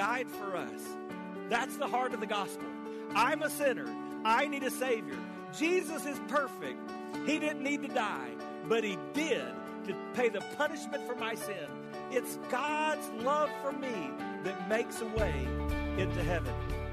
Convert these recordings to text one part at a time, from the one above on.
Died for us. That's the heart of the gospel. I'm a sinner. I need a Savior. Jesus is perfect. He didn't need to die, but He did to pay the punishment for my sin. It's God's love for me that makes a way into heaven.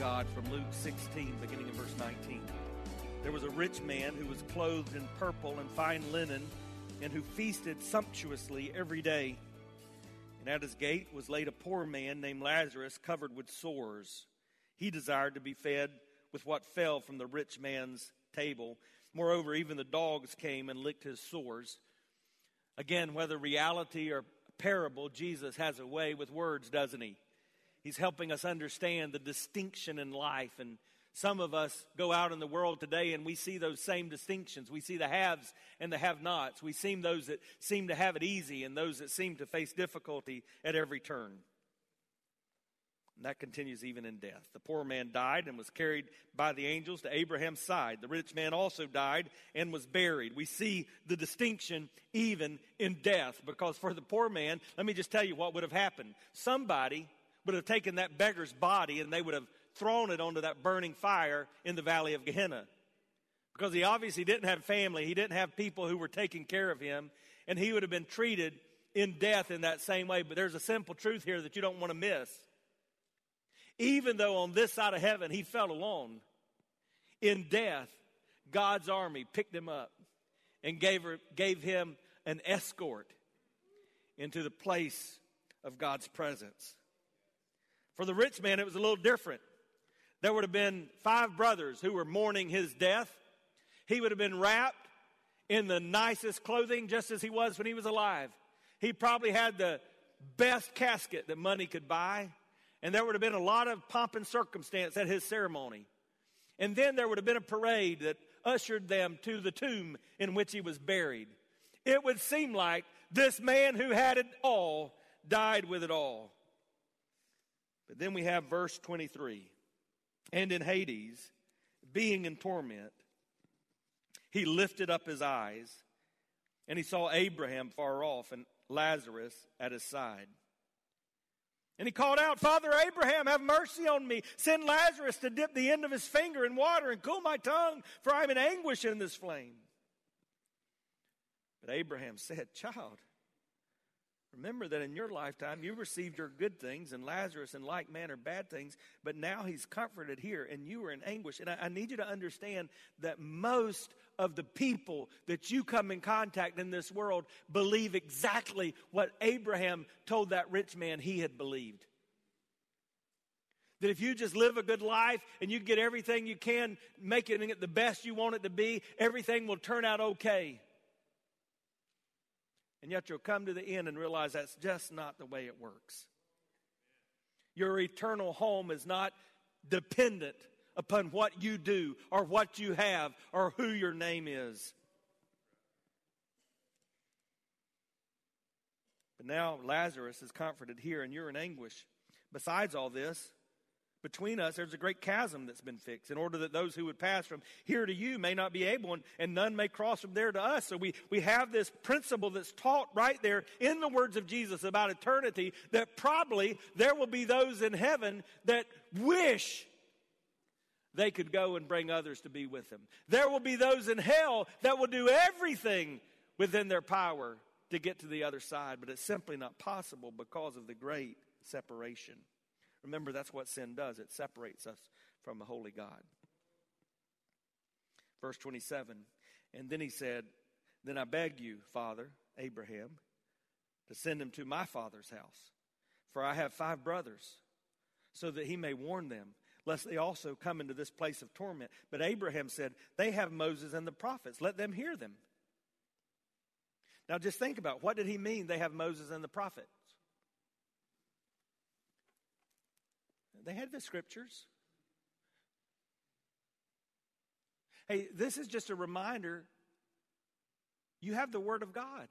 God from Luke 16, beginning in verse 19. There was a rich man who was clothed in purple and fine linen, and who feasted sumptuously every day. And at his gate was laid a poor man named Lazarus, covered with sores. He desired to be fed with what fell from the rich man's table. Moreover, even the dogs came and licked his sores. Again, whether reality or parable, Jesus has a way with words, doesn't he? He's helping us understand the distinction in life. And some of us go out in the world today and we see those same distinctions. We see the haves and the have nots. We see those that seem to have it easy and those that seem to face difficulty at every turn. And that continues even in death. The poor man died and was carried by the angels to Abraham's side. The rich man also died and was buried. We see the distinction even in death because for the poor man, let me just tell you what would have happened. Somebody would have taken that beggar's body and they would have thrown it onto that burning fire in the valley of Gehenna. Because he obviously didn't have family, he didn't have people who were taking care of him, and he would have been treated in death in that same way. But there's a simple truth here that you don't want to miss. Even though on this side of heaven he fell alone, in death, God's army picked him up and gave, her, gave him an escort into the place of God's presence. For the rich man, it was a little different. There would have been five brothers who were mourning his death. He would have been wrapped in the nicest clothing, just as he was when he was alive. He probably had the best casket that money could buy. And there would have been a lot of pomp and circumstance at his ceremony. And then there would have been a parade that ushered them to the tomb in which he was buried. It would seem like this man who had it all died with it all. But then we have verse 23 and in Hades, being in torment, he lifted up his eyes and he saw Abraham far off and Lazarus at his side. And he called out, Father Abraham, have mercy on me. Send Lazarus to dip the end of his finger in water and cool my tongue, for I am in anguish in this flame. But Abraham said, Child, Remember that in your lifetime you received your good things, and Lazarus in like manner bad things, but now he's comforted here, and you are in anguish. And I, I, need you to understand that most of the people that you come in contact in this world believe exactly what Abraham told that rich man he had believed. That if you just live a good life and you get everything you can, make it the best you want it to be, everything will turn out okay. And yet you'll come to the end and realize that's just not the way it works. Your eternal home is not dependent upon what you do or what you have or who your name is. But now Lazarus is comforted here and you're in anguish. Besides all this, between us, there's a great chasm that's been fixed in order that those who would pass from here to you may not be able, and, and none may cross from there to us. So we, we have this principle that's taught right there in the words of Jesus about eternity that probably there will be those in heaven that wish they could go and bring others to be with them. There will be those in hell that will do everything within their power to get to the other side, but it's simply not possible because of the great separation. Remember, that's what sin does it separates us from the holy God. Verse 27 And then he said, Then I beg you, Father, Abraham, to send him to my father's house, for I have five brothers, so that he may warn them, lest they also come into this place of torment. But Abraham said, They have Moses and the prophets, let them hear them. Now just think about what did he mean they have Moses and the prophets? They had the scriptures. Hey, this is just a reminder you have the Word of God.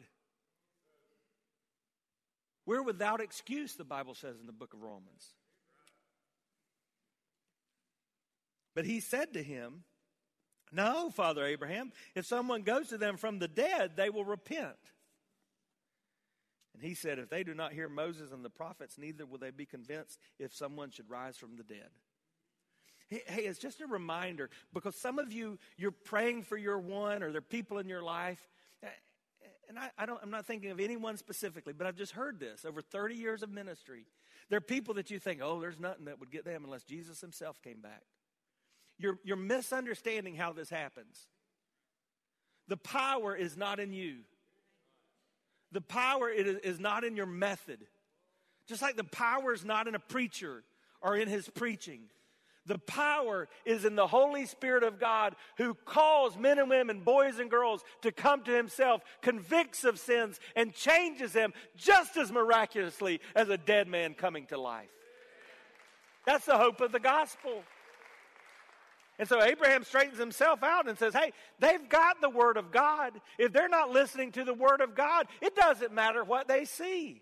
We're without excuse, the Bible says in the book of Romans. But he said to him, No, Father Abraham, if someone goes to them from the dead, they will repent. And he said, If they do not hear Moses and the prophets, neither will they be convinced if someone should rise from the dead. Hey, it's just a reminder because some of you, you're praying for your one or there are people in your life. Eh, and I, I don't, I'm not thinking of anyone specifically, but I've just heard this over 30 years of ministry. There are people that you think, oh, there's nothing that would get them unless Jesus himself came back. You're, you're misunderstanding how this happens. The power is not in you. The power is not in your method. Just like the power is not in a preacher or in his preaching. The power is in the Holy Spirit of God who calls men and women, boys and girls to come to himself, convicts of sins, and changes them just as miraculously as a dead man coming to life. That's the hope of the gospel. And so Abraham straightens himself out and says, Hey, they've got the Word of God. If they're not listening to the Word of God, it doesn't matter what they see.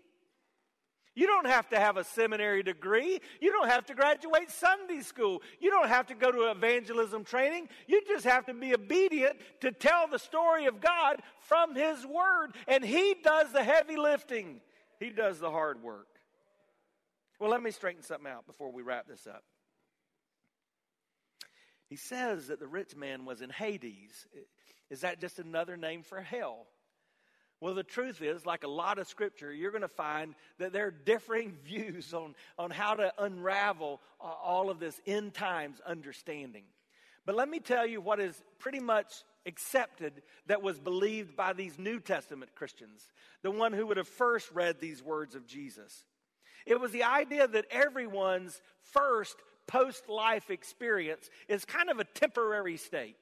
You don't have to have a seminary degree. You don't have to graduate Sunday school. You don't have to go to evangelism training. You just have to be obedient to tell the story of God from His Word. And He does the heavy lifting, He does the hard work. Well, let me straighten something out before we wrap this up. He says that the rich man was in Hades. Is that just another name for hell? Well, the truth is, like a lot of scripture, you're going to find that there are differing views on, on how to unravel uh, all of this end times understanding. But let me tell you what is pretty much accepted that was believed by these New Testament Christians, the one who would have first read these words of Jesus. It was the idea that everyone's first post life experience is kind of a temporary state,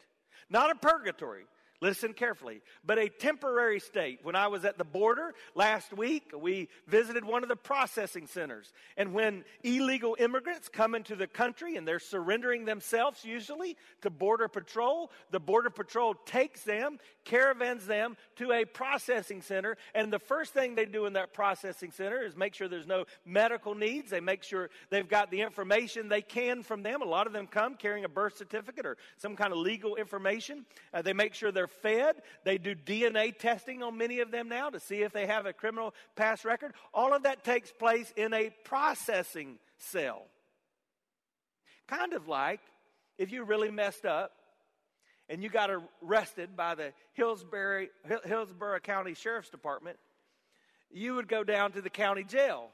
not a purgatory. Listen carefully. But a temporary state. When I was at the border last week, we visited one of the processing centers. And when illegal immigrants come into the country and they're surrendering themselves usually to Border Patrol, the Border Patrol takes them, caravans them to a processing center. And the first thing they do in that processing center is make sure there's no medical needs. They make sure they've got the information they can from them. A lot of them come carrying a birth certificate or some kind of legal information. Uh, they make sure they're they're fed. They do DNA testing on many of them now to see if they have a criminal past record. All of that takes place in a processing cell. Kind of like if you really messed up and you got arrested by the Hillsborough, Hillsborough County Sheriff's Department, you would go down to the county jail.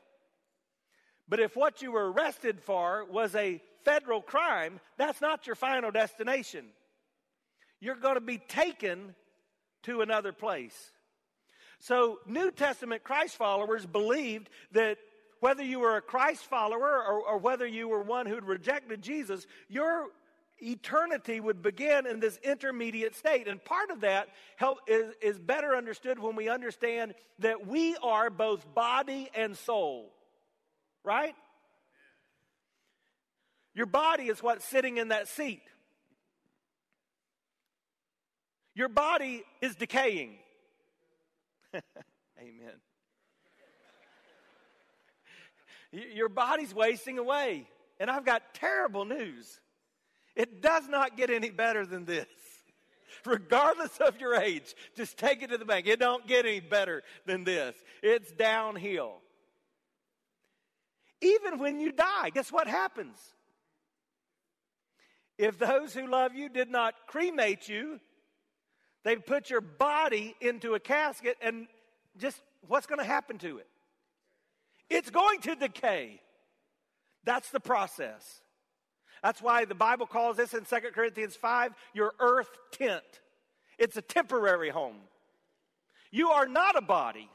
But if what you were arrested for was a federal crime, that's not your final destination you're going to be taken to another place. So, New Testament Christ followers believed that whether you were a Christ follower or, or whether you were one who'd rejected Jesus, your eternity would begin in this intermediate state. And part of that help, is, is better understood when we understand that we are both body and soul. Right? Your body is what's sitting in that seat. Your body is decaying. Amen. Your body's wasting away. And I've got terrible news. It does not get any better than this. Regardless of your age, just take it to the bank. It don't get any better than this. It's downhill. Even when you die, guess what happens? If those who love you did not cremate you, they put your body into a casket and just what's going to happen to it? It's going to decay. That's the process. That's why the Bible calls this in 2 Corinthians 5 your earth tent. It's a temporary home. You are not a body,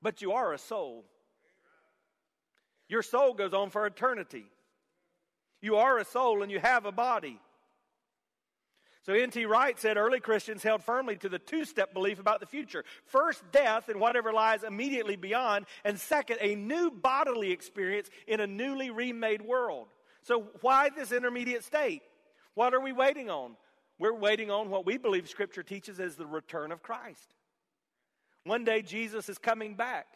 but you are a soul. Your soul goes on for eternity. You are a soul and you have a body. So N.T. Wright said early Christians held firmly to the two step belief about the future. First, death and whatever lies immediately beyond. And second, a new bodily experience in a newly remade world. So why this intermediate state? What are we waiting on? We're waiting on what we believe Scripture teaches as the return of Christ. One day Jesus is coming back.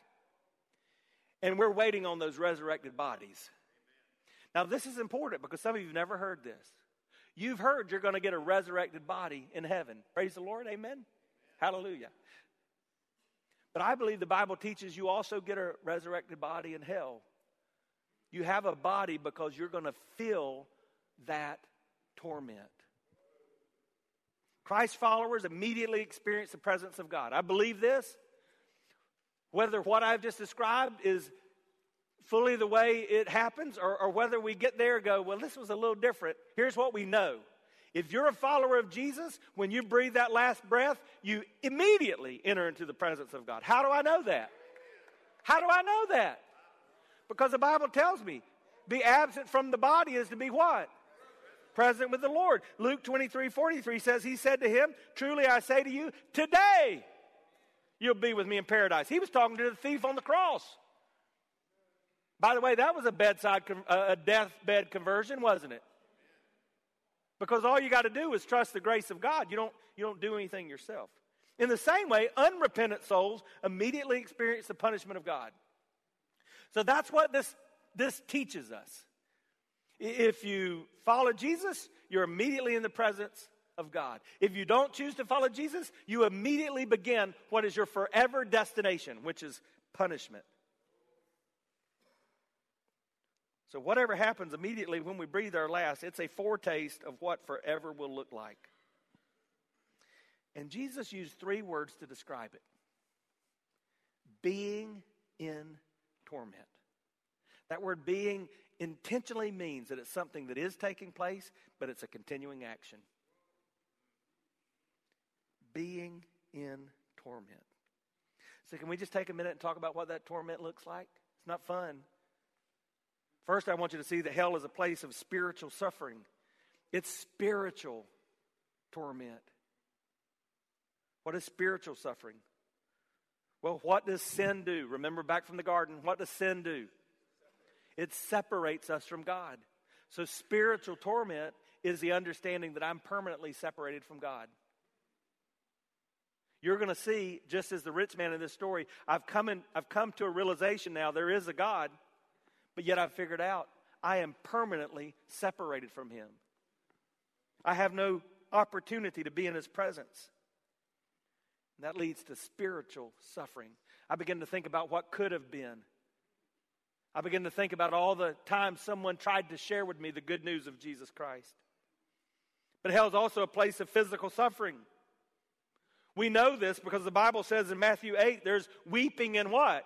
And we're waiting on those resurrected bodies. Now, this is important because some of you have never heard this. You've heard you're going to get a resurrected body in heaven. Praise the Lord. Amen. Hallelujah. But I believe the Bible teaches you also get a resurrected body in hell. You have a body because you're going to feel that torment. Christ followers immediately experience the presence of God. I believe this. Whether what I've just described is fully the way it happens, or, or whether we get there go, well, this was a little different. Here's what we know. If you're a follower of Jesus, when you breathe that last breath, you immediately enter into the presence of God. How do I know that? How do I know that? Because the Bible tells me, be absent from the body is to be what? Present with the Lord. Luke 23 43 says, He said to him, Truly I say to you, today you'll be with me in paradise. He was talking to the thief on the cross. By the way, that was a bedside, a deathbed conversion, wasn't it? Because all you got to do is trust the grace of God. You don't, you don't do anything yourself. In the same way, unrepentant souls immediately experience the punishment of God. So that's what this, this teaches us. If you follow Jesus, you're immediately in the presence of God. If you don't choose to follow Jesus, you immediately begin what is your forever destination, which is punishment. So, whatever happens immediately when we breathe our last, it's a foretaste of what forever will look like. And Jesus used three words to describe it being in torment. That word being intentionally means that it's something that is taking place, but it's a continuing action. Being in torment. So, can we just take a minute and talk about what that torment looks like? It's not fun. First, I want you to see that hell is a place of spiritual suffering, it's spiritual torment. What is spiritual suffering? Well, what does sin do? Remember back from the garden, what does sin do? It separates us from God. So, spiritual torment is the understanding that I'm permanently separated from God. You're going to see, just as the rich man in this story, I've come, in, I've come to a realization now there is a God. But yet I've figured out I am permanently separated from Him. I have no opportunity to be in His presence. And that leads to spiritual suffering. I begin to think about what could have been. I begin to think about all the times someone tried to share with me the good news of Jesus Christ. But hell is also a place of physical suffering. We know this because the Bible says in Matthew 8 there's weeping and what?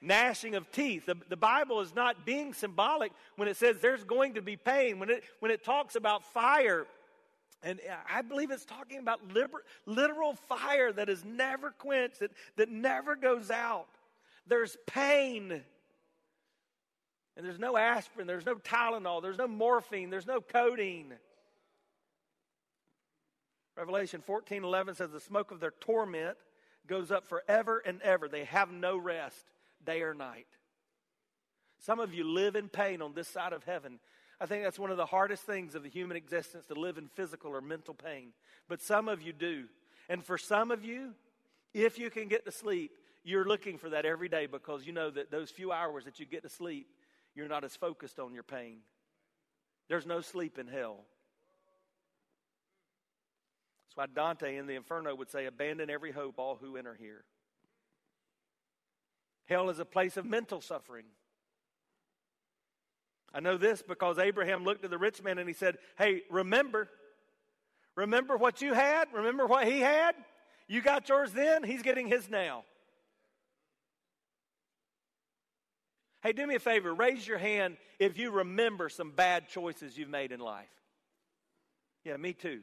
Gnashing of teeth. The, the, Bible is not being symbolic when it says there's going to be pain, when it, when it talks about fire. And I believe it's talking about liber, literal fire that is never quenched, that, that never goes out. There's pain. And there's no aspirin, there's no Tylenol, there's no morphine, there's no codeine. Revelation 14 11 says, The smoke of their torment goes up forever and ever. They have no rest day or night. Some of you live in pain on this side of heaven. I think that's one of the hardest things of the human existence to live in physical or mental pain. But some of you do. And for some of you, if you can get to sleep, you're looking for that every day because you know that those few hours that you get to sleep, you're not as focused on your pain. There's no sleep in hell. That's why Dante in the Inferno would say, Abandon every hope, all who enter here. Hell is a place of mental suffering. I know this because Abraham looked at the rich man and he said, Hey, remember. Remember what you had? Remember what he had? You got yours then, he's getting his now. Hey, do me a favor. Raise your hand if you remember some bad choices you've made in life. Yeah, me too.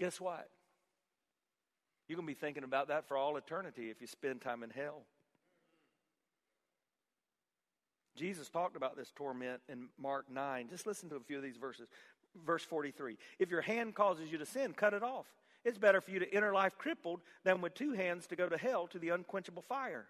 Guess what? You're going to be thinking about that for all eternity if you spend time in hell. Jesus talked about this torment in Mark 9. Just listen to a few of these verses. Verse 43 If your hand causes you to sin, cut it off. It's better for you to enter life crippled than with two hands to go to hell to the unquenchable fire.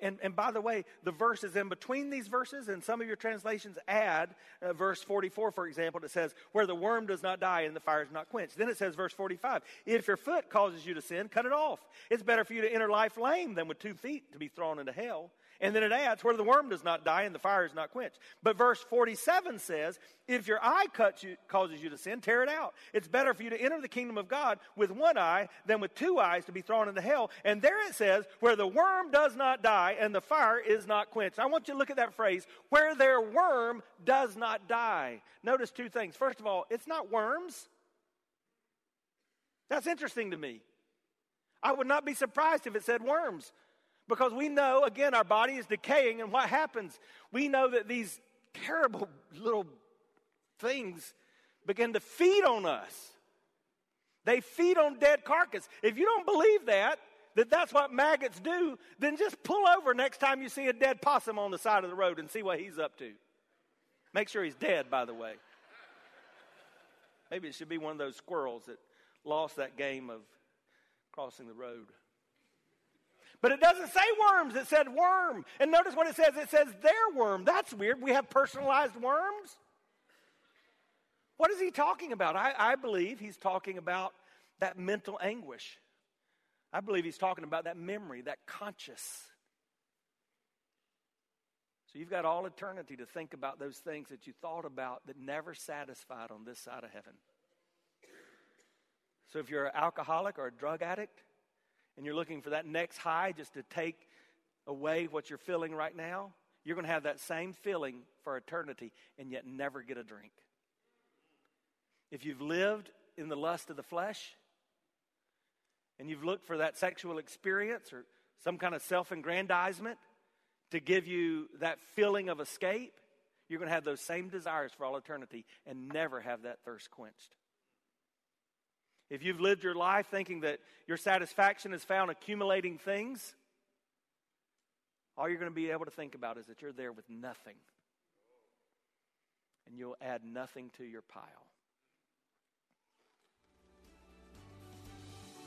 And, and by the way, the verses in between these verses, and some of your translations add uh, verse 44, for example, that says, Where the worm does not die and the fire is not quenched. Then it says, verse 45, If your foot causes you to sin, cut it off. It's better for you to enter life lame than with two feet to be thrown into hell. And then it adds, where the worm does not die and the fire is not quenched. But verse 47 says, if your eye you, causes you to sin, tear it out. It's better for you to enter the kingdom of God with one eye than with two eyes to be thrown into hell. And there it says, where the worm does not die and the fire is not quenched. I want you to look at that phrase, where their worm does not die. Notice two things. First of all, it's not worms. That's interesting to me. I would not be surprised if it said worms. Because we know, again, our body is decaying, and what happens? We know that these terrible little things begin to feed on us. They feed on dead carcass. If you don't believe that, that that's what maggots do, then just pull over next time you see a dead possum on the side of the road and see what he's up to. Make sure he's dead, by the way. Maybe it should be one of those squirrels that lost that game of crossing the road. But it doesn't say worms, it said worm. And notice what it says it says their worm. That's weird. We have personalized worms. What is he talking about? I, I believe he's talking about that mental anguish. I believe he's talking about that memory, that conscious. So you've got all eternity to think about those things that you thought about that never satisfied on this side of heaven. So if you're an alcoholic or a drug addict, and you're looking for that next high just to take away what you're feeling right now, you're going to have that same feeling for eternity and yet never get a drink. If you've lived in the lust of the flesh and you've looked for that sexual experience or some kind of self aggrandizement to give you that feeling of escape, you're going to have those same desires for all eternity and never have that thirst quenched. If you've lived your life thinking that your satisfaction is found accumulating things, all you're going to be able to think about is that you're there with nothing. And you'll add nothing to your pile.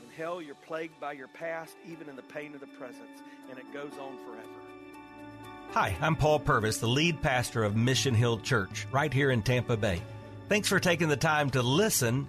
In hell, you're plagued by your past, even in the pain of the present, and it goes on forever. Hi, I'm Paul Purvis, the lead pastor of Mission Hill Church, right here in Tampa Bay. Thanks for taking the time to listen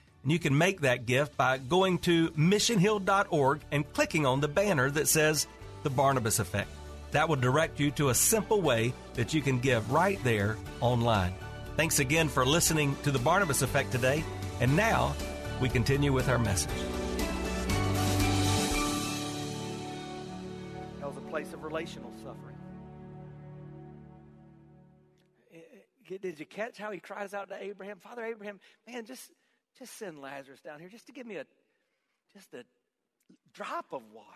And you can make that gift by going to missionhill.org and clicking on the banner that says The Barnabas Effect. That will direct you to a simple way that you can give right there online. Thanks again for listening to The Barnabas Effect today. And now we continue with our message. Hell's a place of relational suffering. Eh, eh, did you catch how he cries out to Abraham? Father Abraham, man, just just send Lazarus down here just to give me a just a drop of water.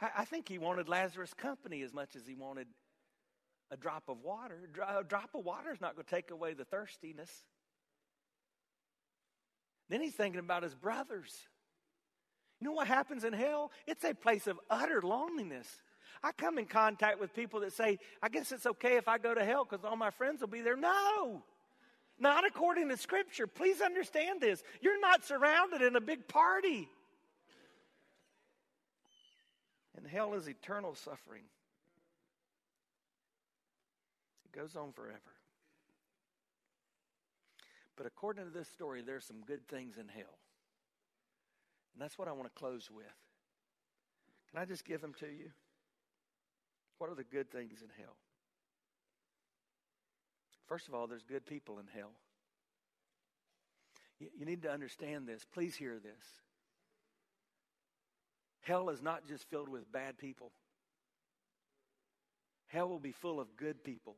I, I think he wanted Lazarus' company as much as he wanted a drop of water. A drop of water is not going to take away the thirstiness. Then he's thinking about his brothers. You know what happens in hell? It's a place of utter loneliness. I come in contact with people that say, I guess it's okay if I go to hell because all my friends will be there. No. Not according to Scripture. Please understand this. You're not surrounded in a big party. And hell is eternal suffering, it goes on forever. But according to this story, there's some good things in hell. And that's what I want to close with. Can I just give them to you? What are the good things in hell? First of all, there's good people in hell. You, you need to understand this. Please hear this. Hell is not just filled with bad people. Hell will be full of good people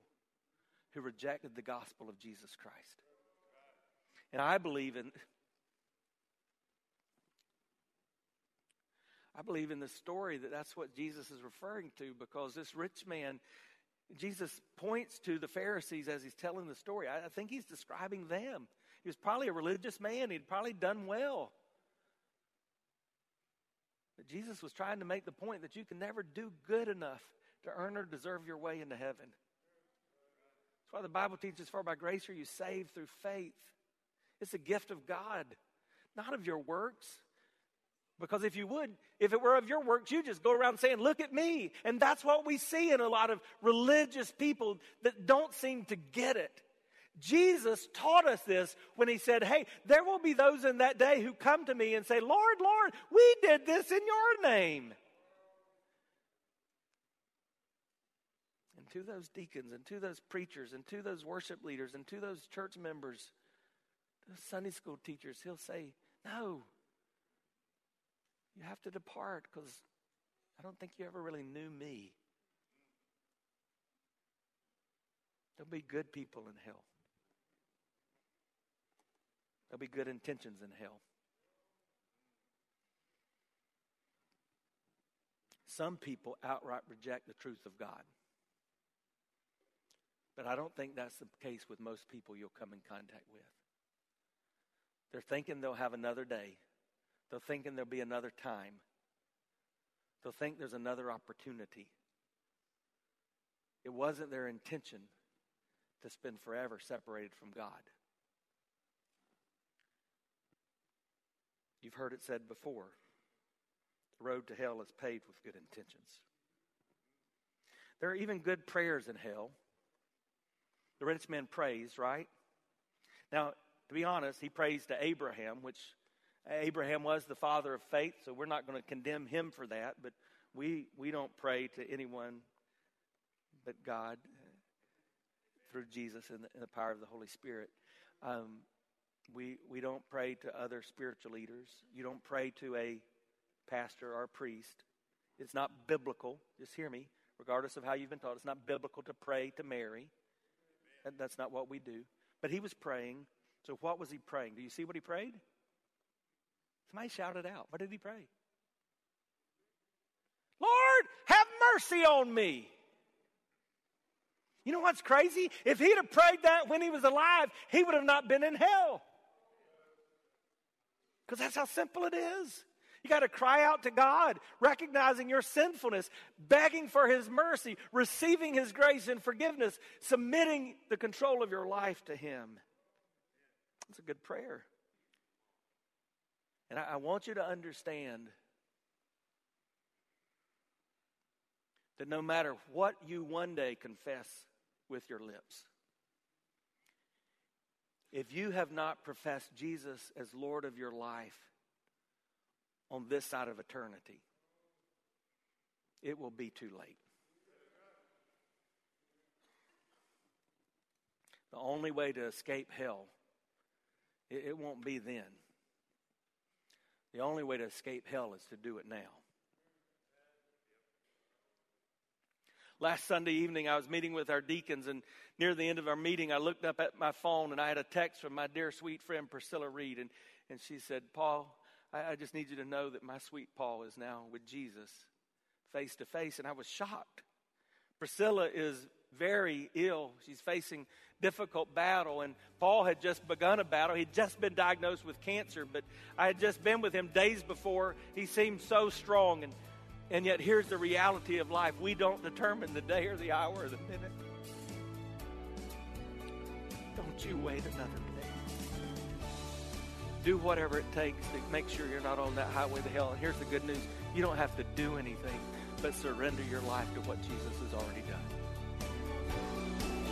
who rejected the gospel of Jesus Christ. And I believe in I believe in the story that that's what Jesus is referring to because this rich man Jesus points to the Pharisees as he's telling the story. I, think he's describing them. He was probably a religious man. He'd probably done well. But Jesus was trying to make the point that you can never do good enough to earn or deserve your way into heaven. That's why the Bible teaches, for by grace are you saved through faith. It's a gift of God, not of your works. Because if you would, if it were of your works, you just go around saying, Look at me. And that's what we see in a lot of religious people that don't seem to get it. Jesus taught us this when he said, Hey, there will be those in that day who come to me and say, Lord, Lord, we did this in your name. And to those deacons, and to those preachers, and to those worship leaders, and to those church members, those Sunday school teachers, he'll say, No, you have to depart because I don't think you ever really knew me. There'll be good people in hell. There'll be good intentions in hell. Some people outright reject the truth of God. But I don't think that's the case with most people you'll come in contact with. They're thinking they'll have another day They're thinking there'll be another time. They'll think there's another opportunity. It wasn't their intention to spend forever separated from God. You've heard it said before the road to hell is paved with good intentions. There are even good prayers in hell. The rich man prays, right? Now, to be honest, he prays to Abraham, which Abraham was the father of faith, so we're not going to condemn him for that, but we, we don't pray to anyone but God through Jesus and the, and the power of the Holy Spirit. Um, we, we don't pray to other spiritual leaders. You don't pray to a pastor or a priest. It's not biblical. Just hear me, regardless of how you've been taught. It's not biblical to pray to Mary. That, that's not what we do. But he was praying. So, what was he praying? Do you see what he prayed? Somebody shouted out. What did he pray? Lord, have mercy on me. You know what's crazy? If he'd have prayed that when he was alive, he would have not been in hell. Because that's how simple it is. You got to cry out to God, recognizing your sinfulness, begging for His mercy, receiving His grace and forgiveness, submitting the control of your life to Him. That's a good prayer. And I, I want you to understand that no matter what you one day confess with your lips, if you have not professed Jesus as Lord of your life on this side of eternity, it will be too late. The only way to escape hell, it, it won't be then. The only way to escape hell is to do it now. Last Sunday evening, I was meeting with our deacons, and near the end of our meeting, I looked up at my phone and I had a text from my dear sweet friend Priscilla Reed, and, and she said, Paul, I, I just need you to know that my sweet Paul is now with Jesus face to face. And I was shocked. Priscilla is very ill. She's facing difficult battle, and Paul had just begun a battle. He'd just been diagnosed with cancer, but I had just been with him days before. He seemed so strong, and and yet, here's the reality of life we don't determine the day or the hour or the minute. Don't you wait another day. Do whatever it takes to make sure you're not on that highway to hell. And here's the good news you don't have to do anything but surrender your life to what Jesus has already done.